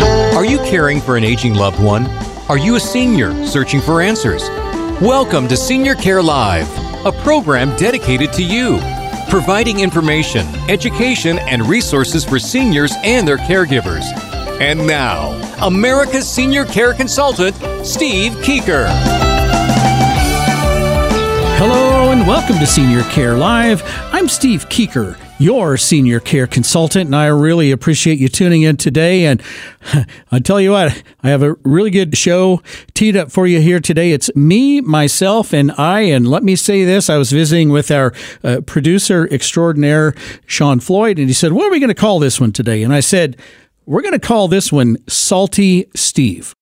Are you caring for an aging loved one? Are you a senior searching for answers? Welcome to Senior Care Live, a program dedicated to you, providing information, education, and resources for seniors and their caregivers. And now, America's senior care consultant, Steve Keeker. Hello and welcome to Senior Care Live. I'm Steve Keeker, your senior care consultant, and I really appreciate you tuning in today. And I tell you what, I have a really good show teed up for you here today. It's me, myself, and I. And let me say this I was visiting with our uh, producer extraordinaire, Sean Floyd, and he said, What are we going to call this one today? And I said, We're going to call this one Salty Steve.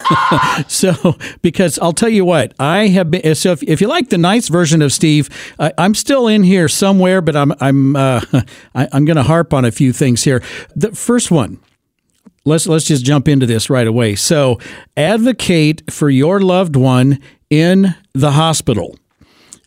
so because I'll tell you what I have been so if, if you like the nice version of Steve I, I'm still in here somewhere but I'm I'm uh, I, I'm going to harp on a few things here. The first one let's let's just jump into this right away. So advocate for your loved one in the hospital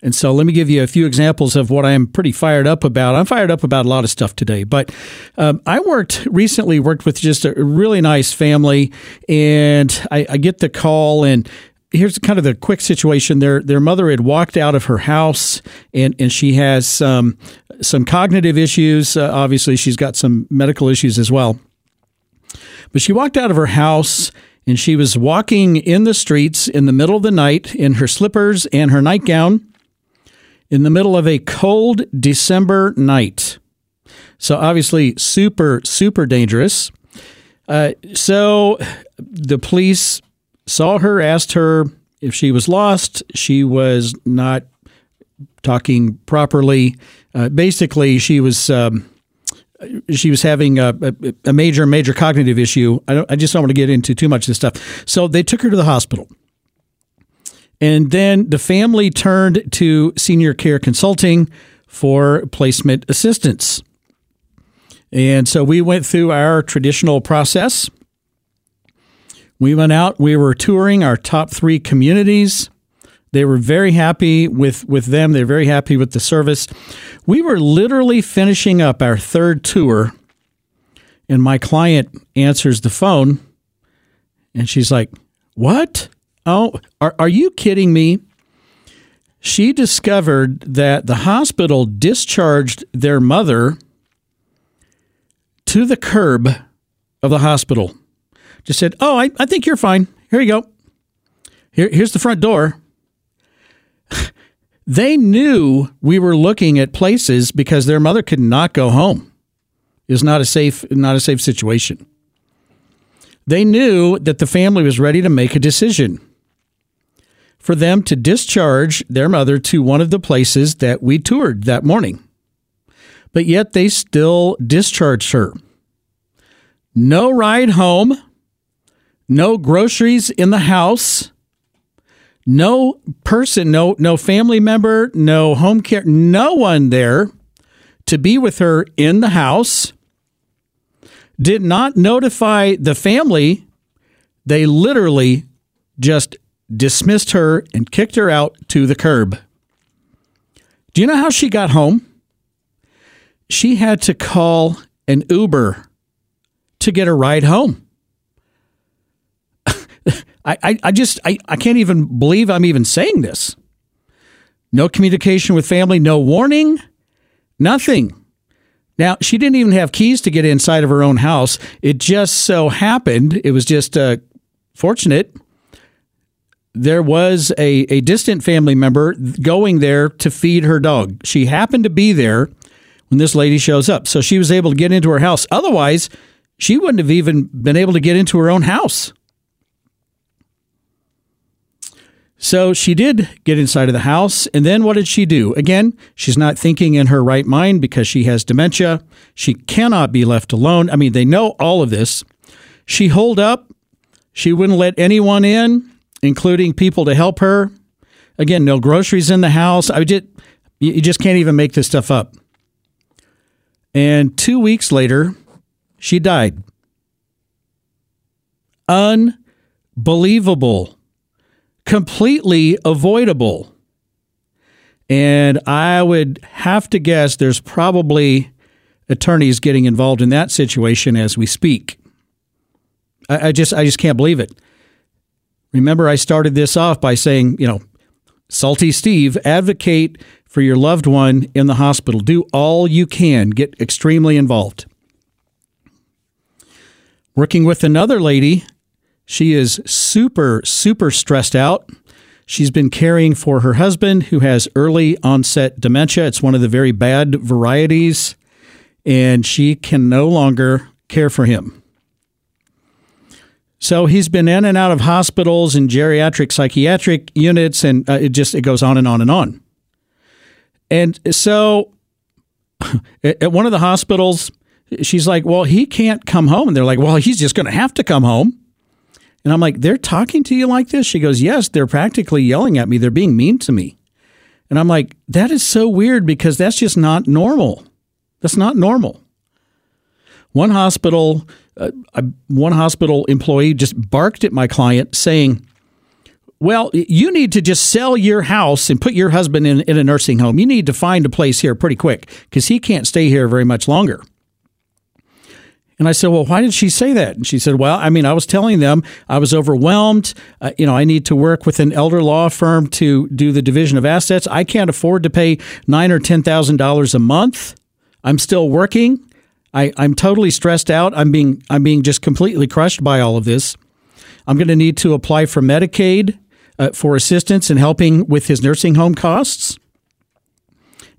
and so let me give you a few examples of what I am pretty fired up about. I'm fired up about a lot of stuff today, but um, I worked recently, worked with just a really nice family, and I, I get the call and here's kind of the quick situation. Their their mother had walked out of her house, and and she has some some cognitive issues. Uh, obviously, she's got some medical issues as well. But she walked out of her house. And she was walking in the streets in the middle of the night in her slippers and her nightgown in the middle of a cold December night. So, obviously, super, super dangerous. Uh, so, the police saw her, asked her if she was lost. She was not talking properly. Uh, basically, she was. Um, she was having a, a, major, major cognitive issue. I, I just don't want to get into too much of this stuff. So they took her to the hospital. And then the family turned to senior care consulting for placement assistance. And so we went through our traditional process. We went out, we were touring our top three communities. They were very happy with, with them. They're very happy with the service. We were literally finishing up our third tour, and my client answers the phone, and she's like, What? Oh, are, are you kidding me? She discovered that the hospital discharged their mother to the curb of the hospital. Just said, Oh, I, I think you're fine. Here you go. Here, here's the front door. they knew we were looking at places because their mother could not go home. It's not a safe, not a safe situation. They knew that the family was ready to make a decision for them to discharge their mother to one of the places that we toured that morning. But yet they still discharged her. No ride home, no groceries in the house, no person, no no family member, no home care, no one there to be with her in the house. did not notify the family. They literally just dismissed her and kicked her out to the curb. Do you know how she got home? She had to call an Uber to get a ride home. I, I, I, just I, I can't even believe I'm even saying this. No communication with family, no warning, nothing. Now, she didn't even have keys to get inside of her own house. It just so happened, it was just uh, fortunate. There was a, a distant family member going there to feed her dog. She happened to be there when this lady shows up. So she was able to get into her house. Otherwise, she wouldn't have even been able to get into her own house. So she did get inside of the house. And then what did she do? Again, she's not thinking in her right mind because she has dementia. She cannot be left alone. I mean, they know all of this. She holed up. She wouldn't let anyone in, including people to help her. Again, no groceries in the house. I just, you just can't even make this stuff up. And two weeks later, she died. Unbelievable completely avoidable. And I would have to guess there's probably attorneys getting involved in that situation as we speak. I, I, just I just can't believe it. Remember, I started this off by saying, you know, Salty Steve, advocate for your loved one in the hospital. Do all you can. Get extremely involved. Working with another lady she is super, super stressed out. She's been caring for her husband who has early onset dementia. It's one of the very bad varieties, and she can no longer care for him. So he's been in and out of hospitals and geriatric psychiatric units, and uh, it just it goes on and on and on. And so, at one of the hospitals, she's like, "Well, he can't come home," and they're like, "Well, he's just going to have to come home." And I'm like, they're talking to you like this? She goes, yes, they're practically yelling at me. They're being mean to me. And I'm like, that is so weird because that's just not normal. That's not normal. One hospital, uh, one hospital employee just barked at my client saying, well, you need to just sell your house and put your husband in, in a nursing home. You need to find a place here pretty quick because he can't stay here very much longer. And I said, Well, why did she say that? And she said, Well, I mean, I was telling them I was overwhelmed. Uh, you know, I need to work with an elder law firm to do the division of assets. I can't afford to pay nine or ten thousand dollars a month. I'm still working. I, I'm totally stressed out. I'm being I'm being just completely crushed by all of this. I'm going to need to apply for Medicaid uh, for assistance in helping with his nursing home costs.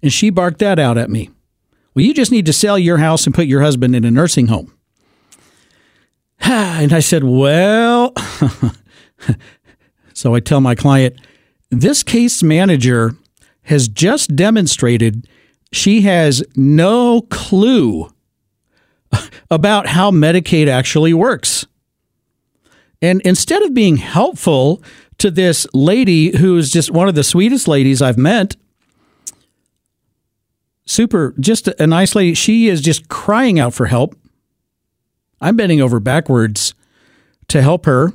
And she barked that out at me. Well, you just need to sell your house and put your husband in a nursing home. And I said, Well, so I tell my client, this case manager has just demonstrated she has no clue about how Medicaid actually works. And instead of being helpful to this lady who's just one of the sweetest ladies I've met, super, just a nice lady. She is just crying out for help. I'm bending over backwards to help her,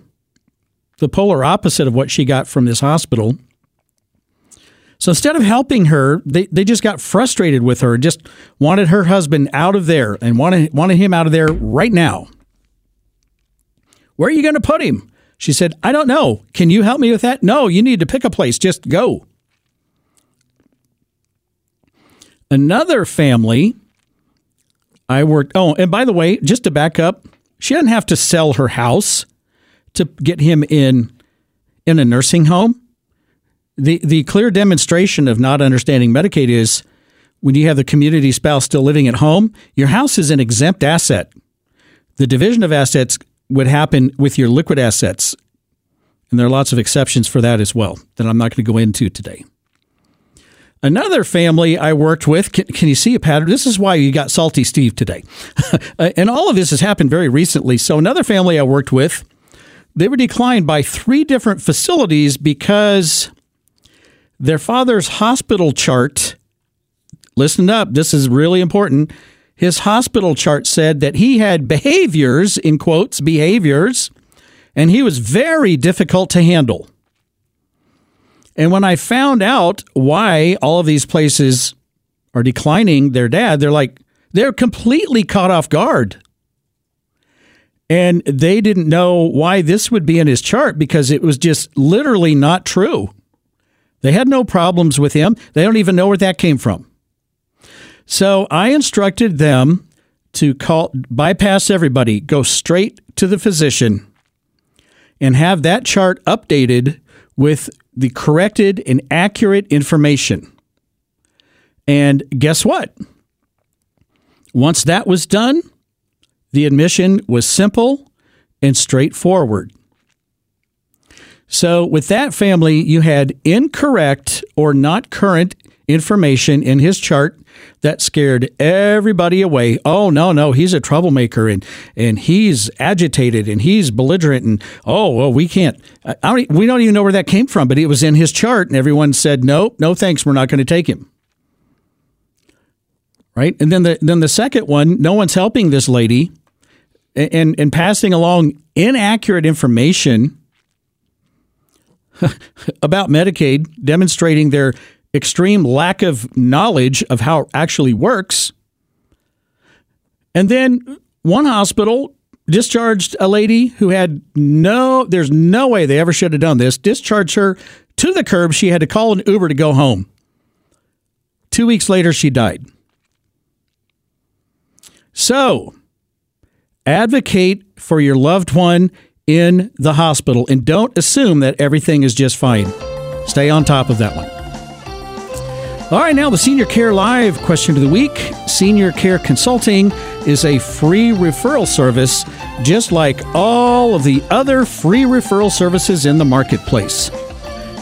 the polar opposite of what she got from this hospital. So instead of helping her, they, they just got frustrated with her, just wanted her husband out of there and wanted, wanted him out of there right now. Where are you going to put him? She said, I don't know. Can you help me with that? No, you need to pick a place. Just go. Another family I worked. Oh, and by the way, just to back up, she didn't have to sell her house to get him in in a nursing home. The the clear demonstration of not understanding Medicaid is when you have the community spouse still living at home, your house is an exempt asset. The division of assets would happen with your liquid assets. And there are lots of exceptions for that as well that I'm not going to go into today. Another family I worked with, can, can, you see a pattern? This is why you got Salty Steve today. Uh, and all of this has happened very recently. So, another family I worked with, they were declined by three different facilities because their father's hospital chart, listen up, this is really important. his hospital chart said that he had behaviors, in quotes, behaviors, and he was very difficult to handle. And when I found out why all of these places are declining their dad, they're like, they're completely caught off guard. And they didn't know why this would be in his chart because it was just literally not true. They had no problems with him. They don't even know where that came from. So I instructed them to call bypass everybody, go straight to the physician and have that chart updated with the corrected and accurate information. And guess what? Once that was done, the admission was simple and straightforward. So, with that family, you had incorrect or not current information in his chart that scared everybody away. Oh no, no, he's a troublemaker and and he's agitated and he's belligerent and oh well, we can't. I don't, we don't even know where that came from, but it was in his chart, and everyone said no, no thanks, we're not going to take him. Right, and then the then the second one, no one's helping this lady, and and passing along inaccurate information about Medicaid, demonstrating their extreme lack of knowledge of how it actually works. And then one hospital discharged a lady who had no, there's no way they ever should have done this, discharged her to the curb. She had to call an Uber to go home. Two weeks later, she died. So, advocate for your loved one in the hospital and don't assume that everything is just fine. Stay on top of that one. All right, now the Senior Care Live question of the week. Senior Care Consulting is a free referral service, just like all of the other free referral services in the marketplace.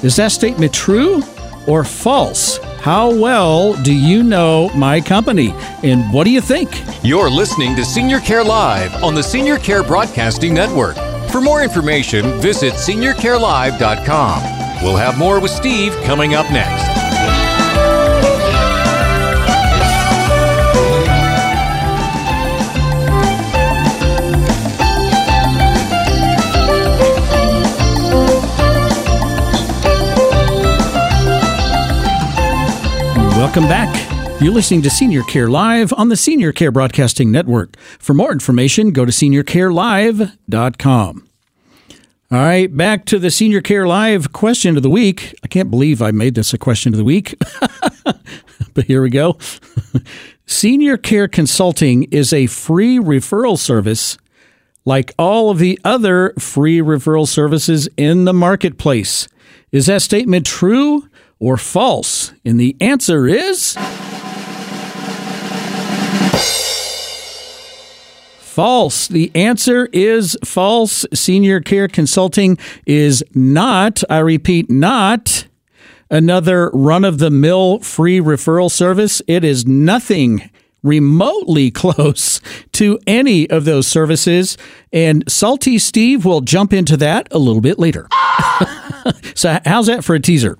Is that statement true or false? How well do you know my company? And what do you think? You're listening to Senior Care Live on the Senior Care Broadcasting Network. For more information, visit seniorcarelive.com. We'll have more with Steve coming up next. Welcome back. You're listening to Senior Care Live on the Senior Care Broadcasting Network. For more information, go to seniorcarelive.com. All right, back to the Senior Care Live question of the week. I can't believe I made this a question of the week, but here we go. Senior Care Consulting is a free referral service like all of the other free referral services in the marketplace. Is that statement true or false? And the answer is false. The answer is false. Senior Care Consulting is not, I repeat, not another run of the mill free referral service. It is nothing remotely close to any of those services. And Salty Steve will jump into that a little bit later. so, how's that for a teaser?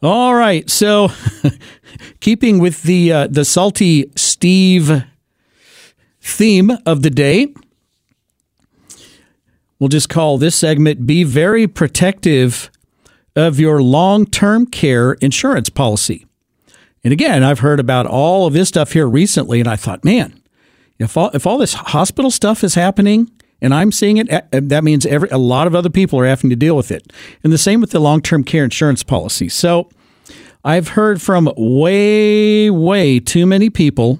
All right. So, keeping with the uh, the salty Steve theme of the day, we'll just call this segment "Be Very Protective of Your Long-Term Care Insurance Policy." And again, I've heard about all of this stuff here recently, and I thought, man, if all if all this hospital stuff is happening and I'm seeing it, eh, that means every a lot of other people are having to deal with it. And the same with the long term care insurance policy. So I've heard from way, way too many people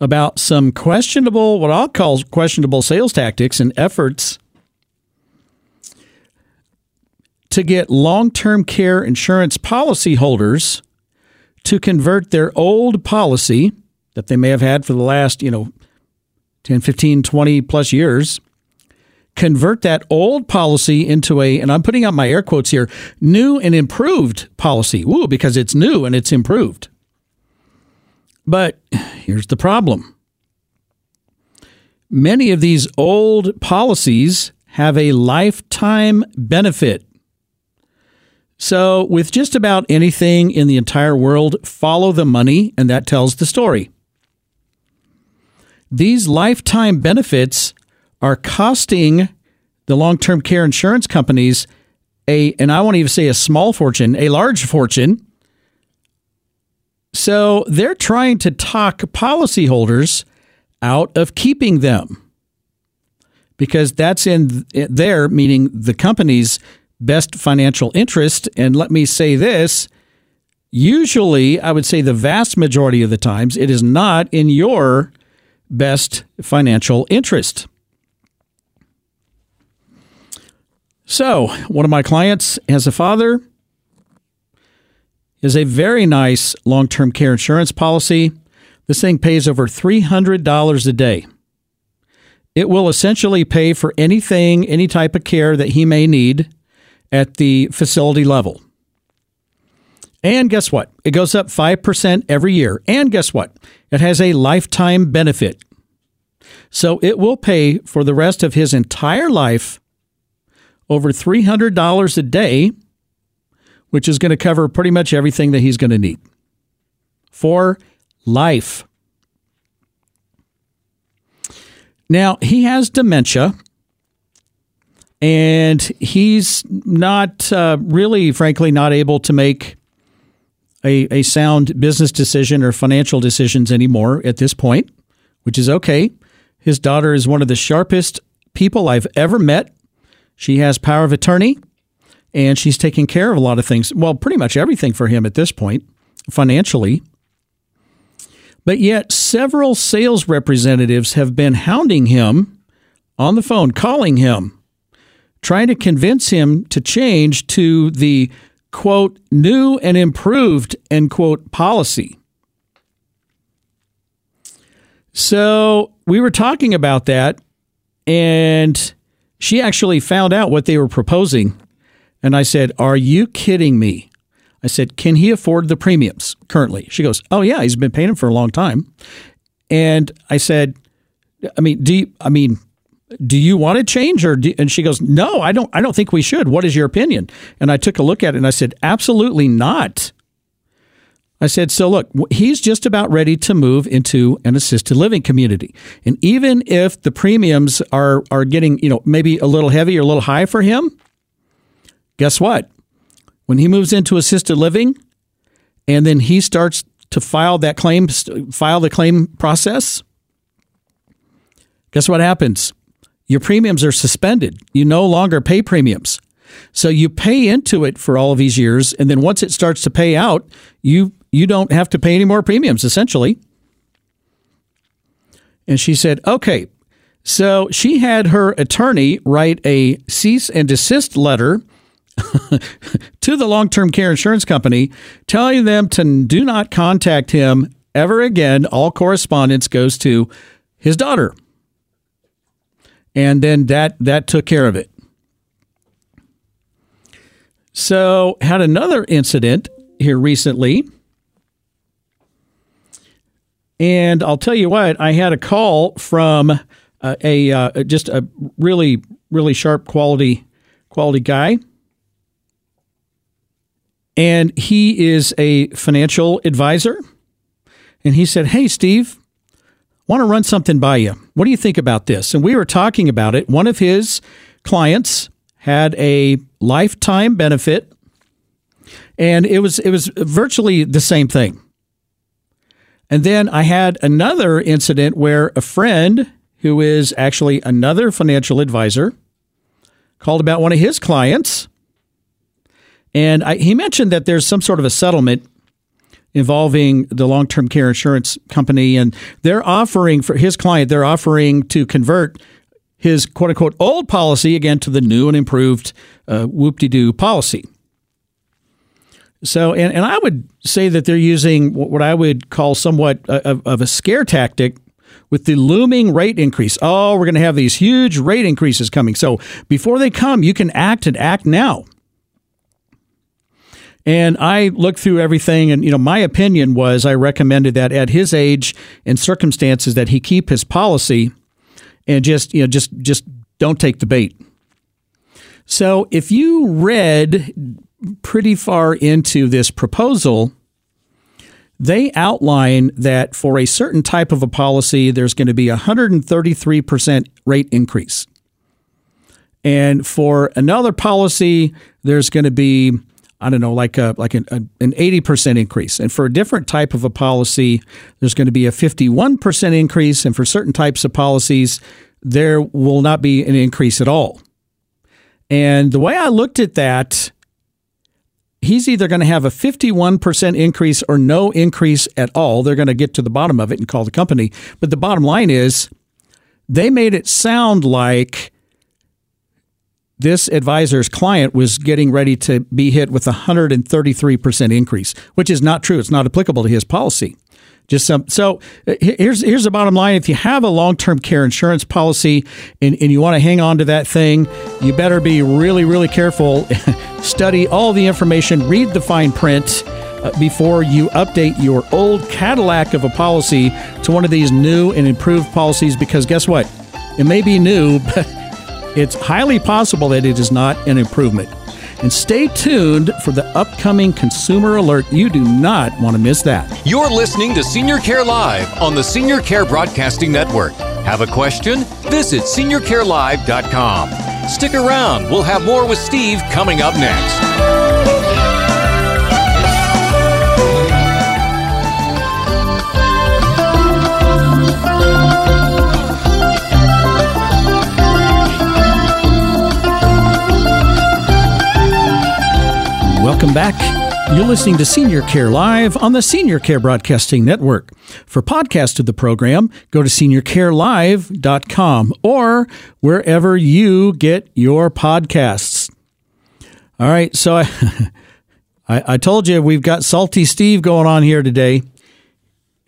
about some questionable, what I'll call questionable sales tactics and efforts to get long term care insurance policyholders to convert their old policy that they may have had for the last, you know, 10, 15, 20 plus years, convert that old policy into a, and I'm putting out my air quotes here, new and improved policy. Woo, because it's new and it's improved. But here's the problem many of these old policies have a lifetime benefit. So, with just about anything in the entire world, follow the money, and that tells the story. these lifetime benefits are costing the long term care insurance companies a, and I won't even say a small fortune, a large fortune. So they're trying to talk policyholders out of keeping them because that's in their, meaning the company's best financial interest. And let me say this usually, I would say the vast majority of the times, it is not in your best financial interest. So, one of my clients has a father, is a very nice long term care insurance policy. This thing pays over $300 a day. It will essentially pay for anything, any type of care that he may need at the facility level. And guess what? It goes up 5% every year. And guess what? It has a lifetime benefit. So it will pay for the rest of his entire life over $300 a day, which is going to cover pretty much everything that he's going to need for life. Now, he has dementia, and he's not uh, really, frankly, not able to make a, a sound business decision or financial decisions anymore at this point, which is okay. His daughter is one of the sharpest people I've ever met. She has power of attorney, and she's taking care of a lot of things. Well, pretty much everything for him at this point, financially. But yet, several sales representatives have been hounding him on the phone, calling him, trying to convince him to change to the quote, new and improved, end quote, policy. So we were talking about that, and she actually found out what they were proposing. And I said, Are you kidding me? I said, Can he afford the premiums currently? She goes, Oh, yeah, he's been paying them for a long time. And I said, I mean, do you, I mean, do you want to change or do, and she goes no i don't i don't think we should what is your opinion and i took a look at it and i said absolutely not i said so look he's just about ready to move into an assisted living community and even if the premiums are are getting you know maybe a little heavy or a little high for him guess what when he moves into assisted living and then he starts to file that claim, file the claim process, guess what happens? Your premiums are suspended. You no longer pay premiums. So you pay into it for all of these years, and then once it starts to pay out, you you don't have to pay any more premiums, essentially. And she said, okay. So she had her attorney write a cease and desist letter to the long term care insurance company, telling them to do not contact him ever again. All correspondence goes to his daughter. And then that, that took care of it. So, had another incident here recently. And I'll tell you what, I had a call from uh, a uh, just a really really sharp quality quality guy and he is a financial advisor. And he said, Hey, Steve, want to run something by you. What do you think about this? And we were talking about it. One of his clients had a lifetime benefit, and it was it was virtually the same thing. And then I had another incident where a friend who is actually another financial advisor called about one of his clients and I, he mentioned that there's some sort of a settlement involving the long-term care insurance company, and they're offering for his client, they're offering to convert his quote unquote old policy again to the new and improved uh, whoop-de-doo policy. So, and, and I would say that they're using what I would call somewhat of, of a scare tactic with the looming rate increase. Oh, we're going to have these huge rate increases coming. So before they come, you can act and act now. And I looked through everything, and you know, my opinion was I recommended that at his age and circumstances that he keep his policy, and just you know, just just don't take the bait. So if you read pretty far into this proposal, they outline that for a certain type of a policy, there's going to be a 133% rate increase. And for another policy, there's going to be, I don't know, like a like an, an 80% increase. And for a different type of a policy, there's going to be a 51% increase. And for certain types of policies, there will not be an increase at all. And the way I looked at that, he's either going to have a 51% increase or no increase at all. They're going to get to the bottom of it and call the company. But the bottom line is they made it sound like this advisor's client was getting ready to be hit with a 133% increase, which is not true. It's not applicable to his policy. Just some. So uh, here's here's the bottom line: if you have a long term care insurance policy and, and you want to hang on to that thing, you better be really really careful. Study all the information, read the fine print uh, before you update your old Cadillac of a policy to one of these new and improved policies. Because guess what? It may be new, but it's highly possible that it is not an improvement. And stay tuned for the upcoming consumer alert. You do not want to miss that. You're listening to Senior Care Live on the Senior Care Broadcasting Network. Have a question? Visit seniorcarelive.com. Stick around. We'll have more with Steve coming up next. Welcome back. You're listening to Senior Care Live on the Senior Care Broadcasting Network. For podcast of the program, go to seniorcarelive.com or wherever you get your podcasts. All right, so I, I, I told you we've got Salty Steve going on here today.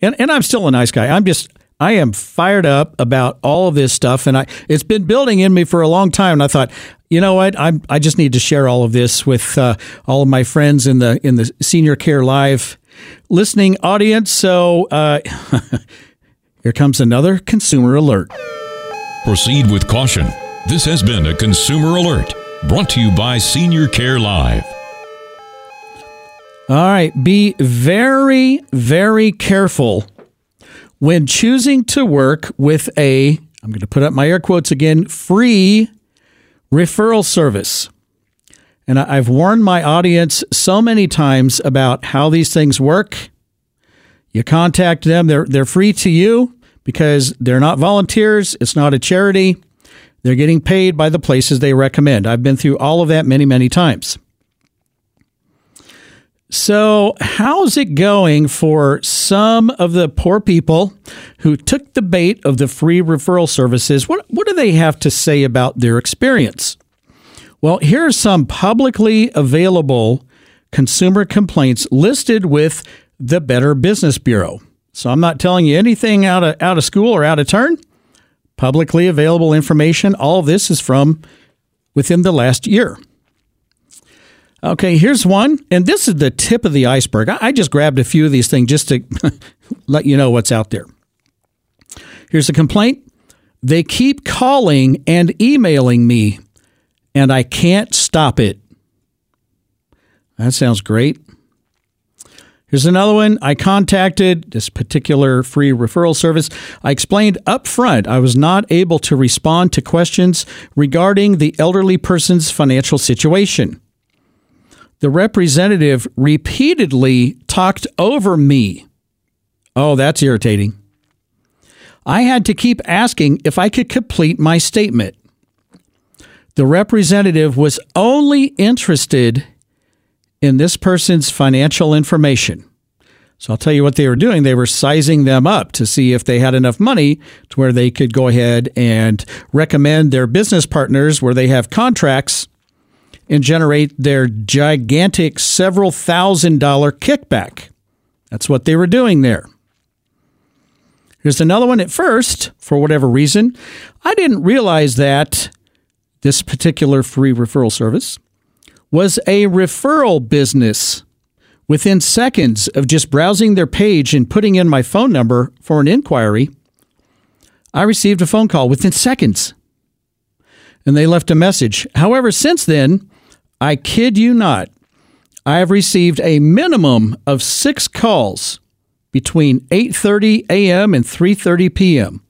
And, and I'm still a nice guy. I'm just I am fired up about all of this stuff, and I it's been building in me for a long time. And I thought, you know what, I I just need to share all of this with uh, all of my friends in the in the Senior Care Live listening audience. So uh, here comes another consumer alert. Proceed with caution. This has been a consumer alert brought to you by Senior Care Live. All right, be very very careful when choosing to work with a, I'm going to put up my air quotes again, free referral service. And I've warned my audience so many times about how these things work. You contact them, they're, they're free to you because they're not volunteers, it's not a charity. They're getting paid by the places they recommend. I've been through all of that many, many times. So, how's it going for some of the poor people who took the bait of the free referral services? What, what do they have to say about their experience? Well, here are some publicly available consumer complaints listed with the Better Business Bureau. So, I'm not telling you anything out of, out of school or out of turn. Publicly available information. All of this is from within the last year. Okay, here's one, and this is the tip of the iceberg. I just grabbed a few of these things just to let you know what's out there. Here's a complaint. They keep calling and emailing me, and I can't stop it. That sounds great. Here's another one. I contacted this particular free referral service. I explained up front I was not able to respond to questions regarding the elderly person's financial situation the representative repeatedly talked over me. Oh, that's irritating. I had to keep asking if I could complete my statement. The representative was only interested in this person's financial information. So I'll tell you what they were doing. They were sizing them up to see if they had enough money to where they could go ahead and recommend their business partners where they have contracts and generate their gigantic several thousand dollar kickback. That's what they were doing there. Here's another one. At first, for whatever reason, I didn't realize that this particular free referral service was a referral business. Within seconds of just browsing their page and putting in my phone number for an inquiry, I received a phone call within seconds. And they left a message. However, since then, I kid you not, I have received a minimum of six calls between 8:30 a.m. and 3:30 p.m.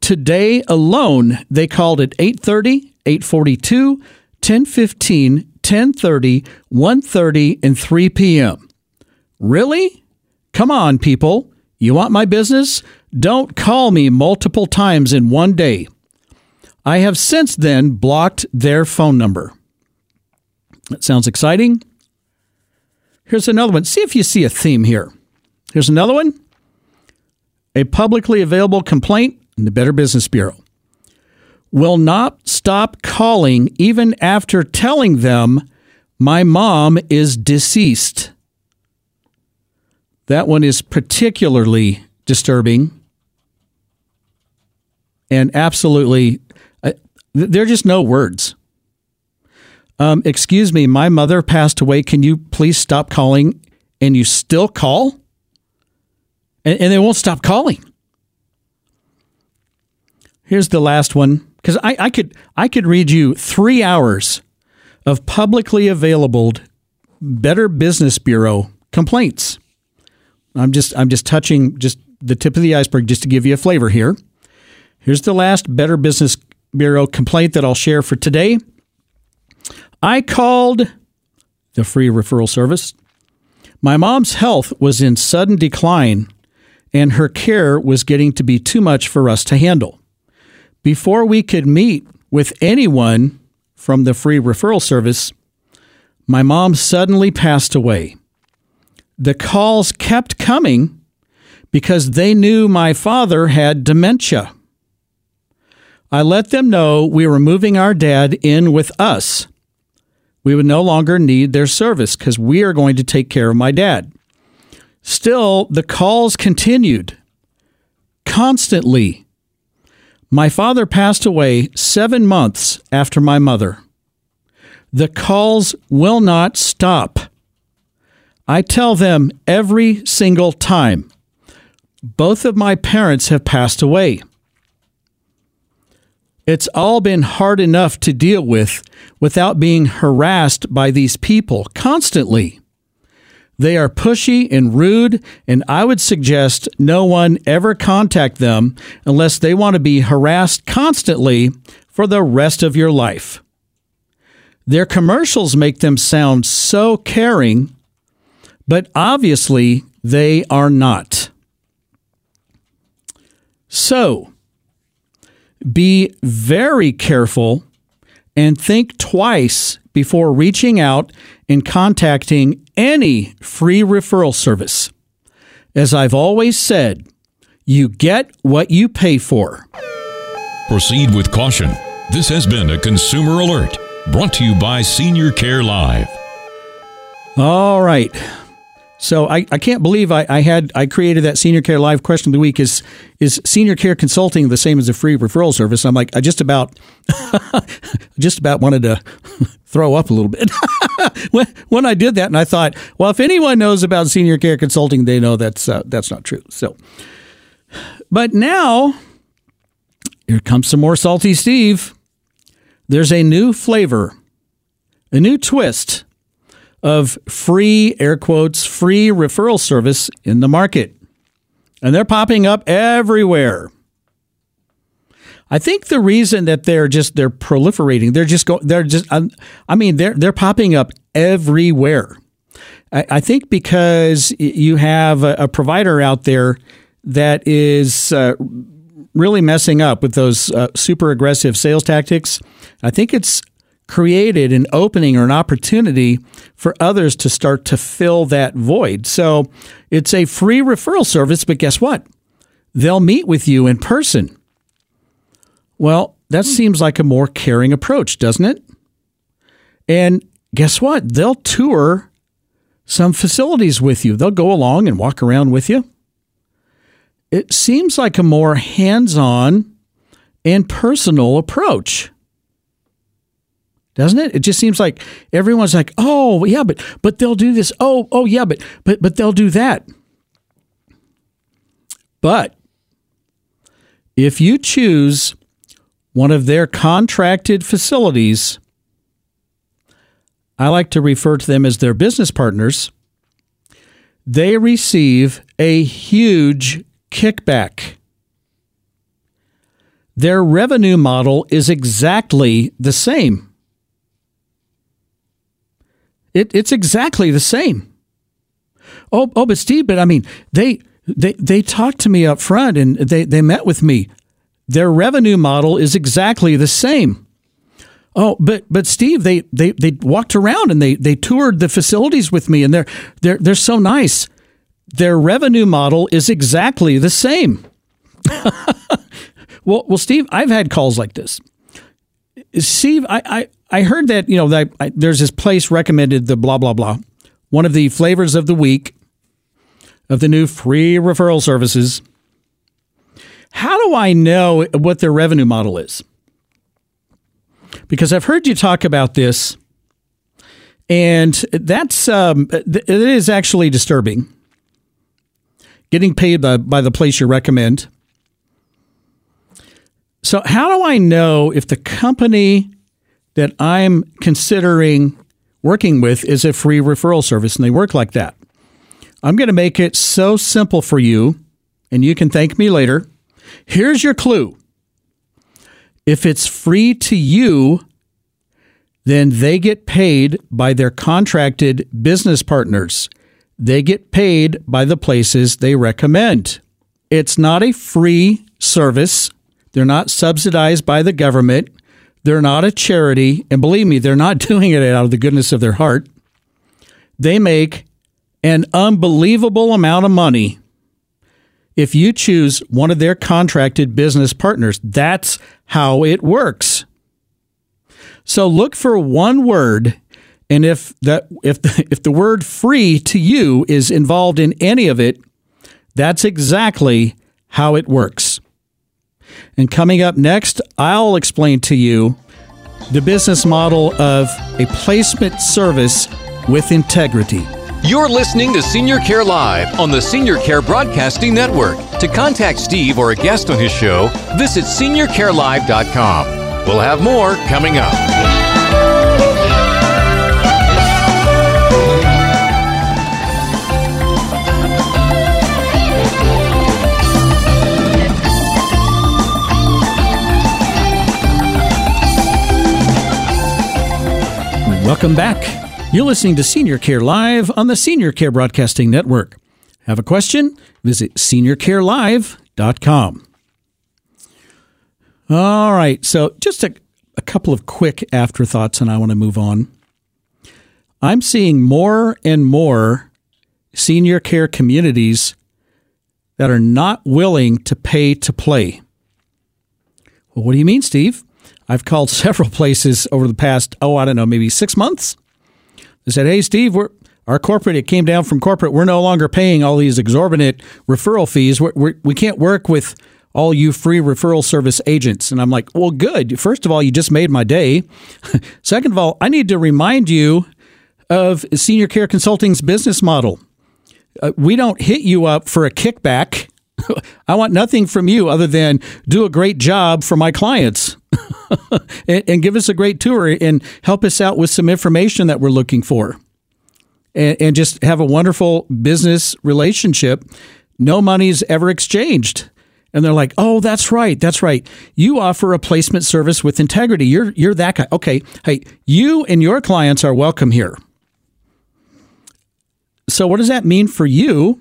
Today alone, they called at 8:30, 8:42, 10:15, 10:30, 1:30 and 3 p.m. Really? Come on, people. You want my business? Don't call me multiple times in one day. I have since then blocked their phone number. That sounds exciting. Here's another one. See if you see a theme here. Here's another one a publicly available complaint in the Better Business Bureau. Will not stop calling even after telling them my mom is deceased. That one is particularly disturbing and absolutely, uh, there are just no words. Um, excuse me, my mother passed away. Can you please stop calling? And you still call? And, and they won't stop calling. Here's the last one because I, I could I could read you three hours of publicly available Better Business Bureau complaints. I'm just I'm just touching just the tip of the iceberg just to give you a flavor here. Here's the last Better Business Bureau complaint that I'll share for today. I called the free referral service. My mom's health was in sudden decline and her care was getting to be too much for us to handle. Before we could meet with anyone from the free referral service, my mom suddenly passed away. The calls kept coming because they knew my father had dementia. I let them know we were moving our dad in with us. We would no longer need their service because we are going to take care of my dad. Still, the calls continued constantly. My father passed away seven months after my mother. The calls will not stop. I tell them every single time both of my parents have passed away. It's all been hard enough to deal with without being harassed by these people constantly. They are pushy and rude, and I would suggest no one ever contact them unless they want to be harassed constantly for the rest of your life. Their commercials make them sound so caring, but obviously they are not. So, be very careful and think twice before reaching out and contacting any free referral service. As I've always said, you get what you pay for. Proceed with caution. This has been a consumer alert brought to you by Senior Care Live. All right. So I, I can't believe I, I had I created that senior care live question of the week is is senior care consulting the same as a free referral service? I'm like I just about just about wanted to throw up a little bit when, when I did that, and I thought, well, if anyone knows about senior care consulting, they know that's uh, that's not true. So, but now here comes some more salty Steve. There's a new flavor, a new twist of free, air quotes, free referral service in the market. And they're popping up everywhere. I think the reason that they're just they're proliferating, they're just go, they're just I mean they're they're popping up everywhere. I, I think because you have a, a, provider out there that is uh, really messing up with those uh, super aggressive sales tactics. I think it's created an opening or an opportunity for others to start to fill that void. So it's a free referral service, but guess what? They'll meet with you in person. Well, that hmm. seems like a more caring approach, doesn't it? And guess what? They'll tour some facilities with you. They'll go along and walk around with you. It seems like a more hands on and personal approach doesn't it? It just seems like everyone's like, "Oh, yeah, but but they'll do this. Oh, oh yeah, but but but they'll do that." But if you choose one of their contracted facilities, I like to refer to them as their business partners. they receive a huge kickback. Their revenue model is exactly the same. It, it's exactly the same. Oh, oh, but Steve, but I mean, they they they talked to me up front and they they met with me. Their revenue model is exactly the same. Oh, but but Steve, they they they walked around and they they toured the facilities with me, and they're they're they're so nice. Their revenue model is exactly the same. well, well, Steve, I've had calls like this. Steve, I I, I heard that you know that I, there's this place recommended the blah blah blah, one of the flavors of the week of the new free referral services. How do I know what their revenue model is? Because I've heard you talk about this, and that's um, it is actually disturbing. Getting paid by, by the place you recommend. So, how do I know if the company that I'm considering working with is a free referral service and they work like that? I'm going to make it so simple for you, and you can thank me later. Here's your clue if it's free to you, then they get paid by their contracted business partners. They get paid by the places they recommend. It's not a free service. They're not subsidized by the government. They're not a charity. And believe me, they're not doing it out of the goodness of their heart. They make an unbelievable amount of money if you choose one of their contracted business partners. That's how it works. So look for one word and if that if if the word free to you is involved in any of it, that's exactly how it works. And coming up next, I'll explain to you the business model of a placement service with integrity. You're listening to Senior Care Live on the Senior Care Broadcasting Network. To contact Steve or a guest on his show, visit seniorcarelive.com. We'll have more coming up. Welcome back. You're listening to Senior Care Live on the Senior Care Broadcasting Network. Have a question? Visit seniorcarelive.com. All right, so just a, a couple of quick afterthoughts, and I want to move on. I'm seeing more and more senior care communities that are not willing to pay to play. Well, what do you mean, Steve? I've called several places over the past, oh, I don't know, maybe six months they said, "Hey, Steve, we're our corporate. It came down from corporate. We're no longer paying all these exorbitant referral fees. We're, we're, we can not work with." all you free referral service agents. And I'm like, well, good. First of all, you just made my day. Second of all, I need to remind you of Senior Care Consulting's business model. Uh, we don't hit you up for a kickback. I want nothing from you other than do a great job for my clients. and, and, give us a great tour and help us out with some information that we're looking for. And, and just have a wonderful business relationship. No money's ever exchanged. And they're like, "Oh, that's right. That's right. You offer a placement service with integrity. You're you're that guy. Okay. Hey, you and your clients are welcome here." So what does that mean for you?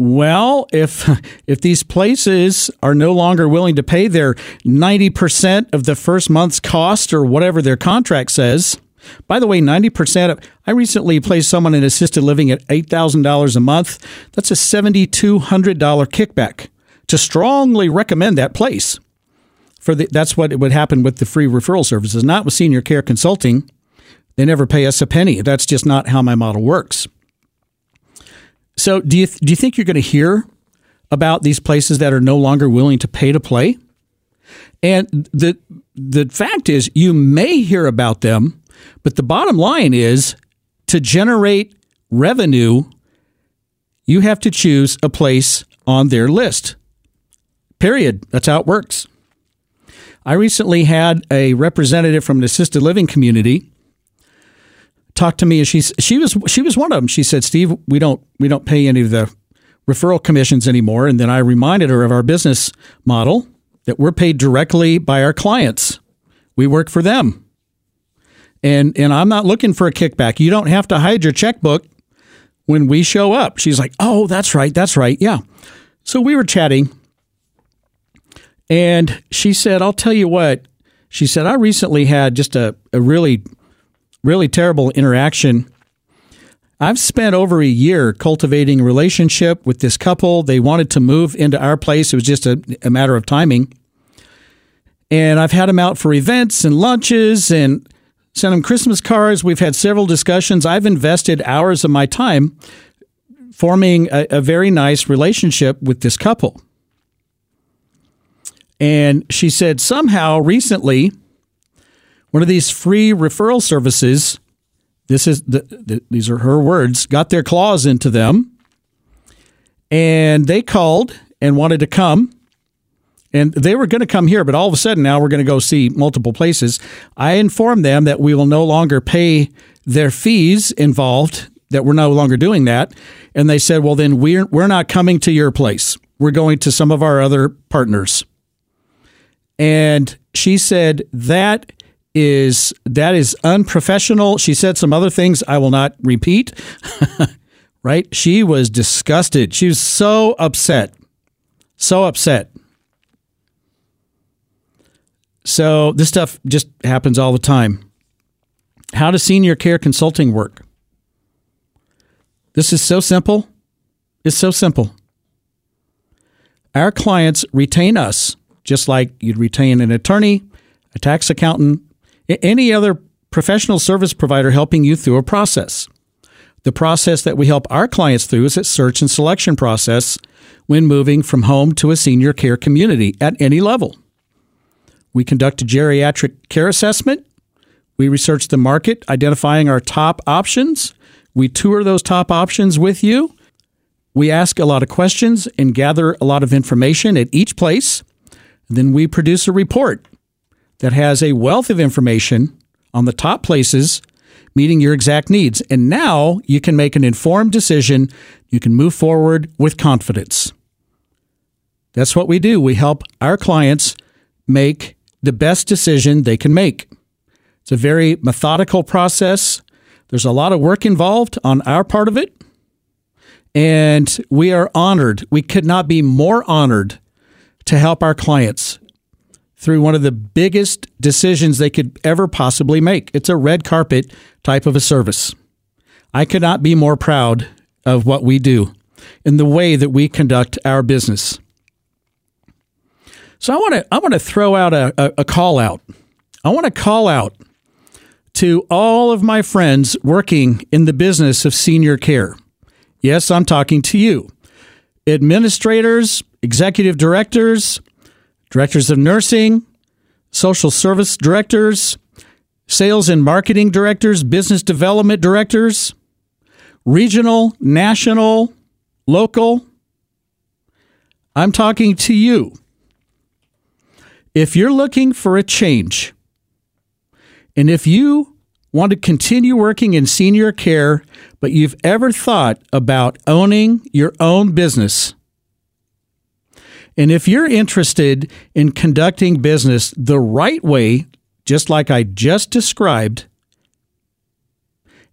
Well, if if these places are no longer willing to pay their 90% of the first month's cost or whatever their contract says, by the way, 90% of I recently placed someone in assisted living at $8,000 a month. That's a $7200 kickback. To strongly recommend that place. For the, that's what would happen with the free referral services, not with senior care consulting. They never pay us a penny. That's just not how my model works. So, do you do you think you're going to hear about these places that are no longer willing to pay to play? And the the fact is, you may hear about them, but the bottom line is to generate revenue, you have to choose a place on their list. Period. That's how it works. I recently had a representative from an assisted living community talked to me, and she's she was she was one of them. She said, "Steve, we don't we don't pay any of the referral commissions anymore." And then I reminded her of our business model that we're paid directly by our clients. We work for them, and and I'm not looking for a kickback. You don't have to hide your checkbook when we show up. She's like, "Oh, that's right, that's right, yeah." So we were chatting, and she said, "I'll tell you what." She said, "I recently had just a, a really really terrible interaction. I've spent over a year cultivating a relationship with this couple. They wanted to move into our place. It was just a, a matter of timing. And I've had them out for events and lunches and sent them Christmas cards. We've had several discussions. I've invested hours of my time forming a, a very nice relationship with this couple. And she said somehow recently one of these free referral services, this is the, the, these are her words, got their claws into them, and they called and wanted to come. And they were going to come here, but all of a sudden now we're going to go see multiple places. I informed them that we will no longer pay their fees involved, that we're no longer doing that. And they said, well, then we're, we're not coming to your place. We're going to some of our other partners. And she said, that is that is unprofessional. She said some other things I will not repeat. right? She was disgusted. She was so upset. So upset. So this stuff just happens all the time. How does senior care consulting work? This is so simple. It's so simple. Our clients retain us just like you'd retain an attorney, a tax accountant, any other professional service provider helping you through a process. The process that we help our clients through is a search and selection process when moving from home to a senior care community at any level. We conduct a geriatric care assessment. We research the market, identifying our top options. We tour those top options with you. We ask a lot of questions and gather a lot of information at each place. Then we produce a report that has a wealth of information on the top places meeting your exact needs. And now you can make an informed decision. You can move forward with confidence. That's what we do. We help our clients make the best decision they can make. It's a very methodical process. There's a lot of work involved on our part of it. And we are honored. We could not be more honored to help our clients through one of the biggest decisions they could ever possibly make. It's a red carpet type of a service. I could not be more proud of what we do in the way that we conduct our business. So I want to I want to throw out a, a, a call out. I want to call out to all of my friends working in the business of senior care. Yes, I'm talking to you. Administrators, executive directors, directors of nursing, social service directors, sales and marketing directors, business development directors, regional, national, local. I'm talking to you. If you're looking for a change, and if you want to continue working in senior care, but you've ever thought about owning your own business, and if you're interested in conducting business the right way, just like I just described,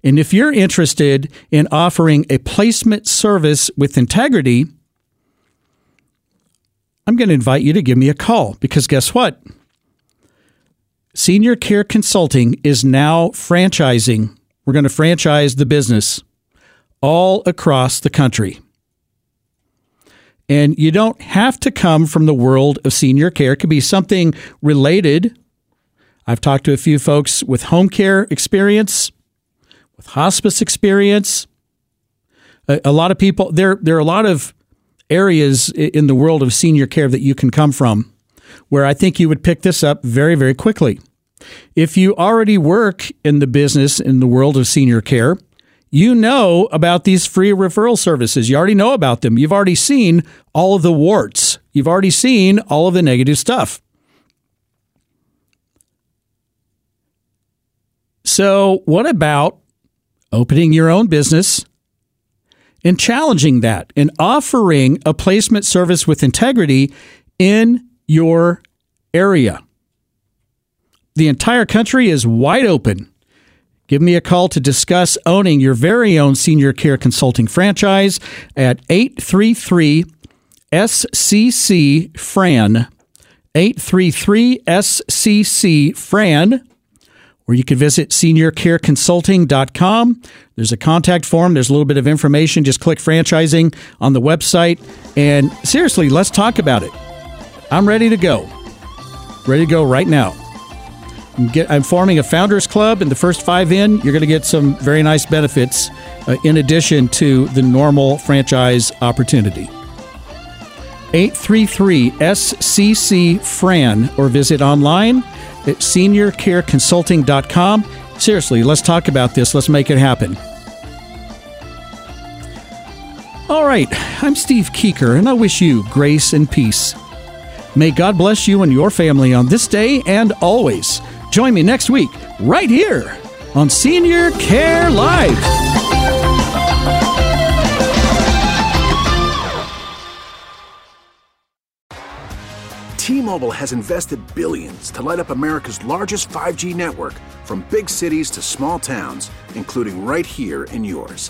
and if you're interested in offering a placement service with integrity, I'm going to invite you to give me a call because guess what? Senior Care Consulting is now franchising. We're going to franchise the business all across the country. And you don't have to come from the world of senior care. It could be something related. I've talked to a few folks with home care experience, with hospice experience. A, a lot of people there there are a lot of areas in the world of senior care that you can come from where I think you would pick this up very very quickly. If you already work in the business in the world of senior care, you know about these free referral services. You already know about them. You've already seen all of the warts. You've already seen all of the negative stuff. So, what about opening your own business and challenging that and offering a placement service with integrity in your area. The entire country is wide open. Give me a call to discuss owning your very own senior care consulting franchise at 833 SCC Fran. 833 SCC Fran or you can visit seniorcareconsulting.com. There's a contact form, there's a little bit of information. Just click franchising on the website. And seriously, let's talk about it. I'm ready to go. Ready to go right now. I'm, get, I'm forming a founders club, and the first five in, you're going to get some very nice benefits uh, in addition to the normal franchise opportunity. 833 SCC Fran or visit online at seniorcareconsulting.com. Seriously, let's talk about this. Let's make it happen. All right, I'm Steve Keeker, and I wish you grace and peace. May God bless you and your family on this day and always. Join me next week, right here on Senior Care Live. T-Mobile has invested billions to light up America's largest 5G network from big cities to small towns, including right here in yours.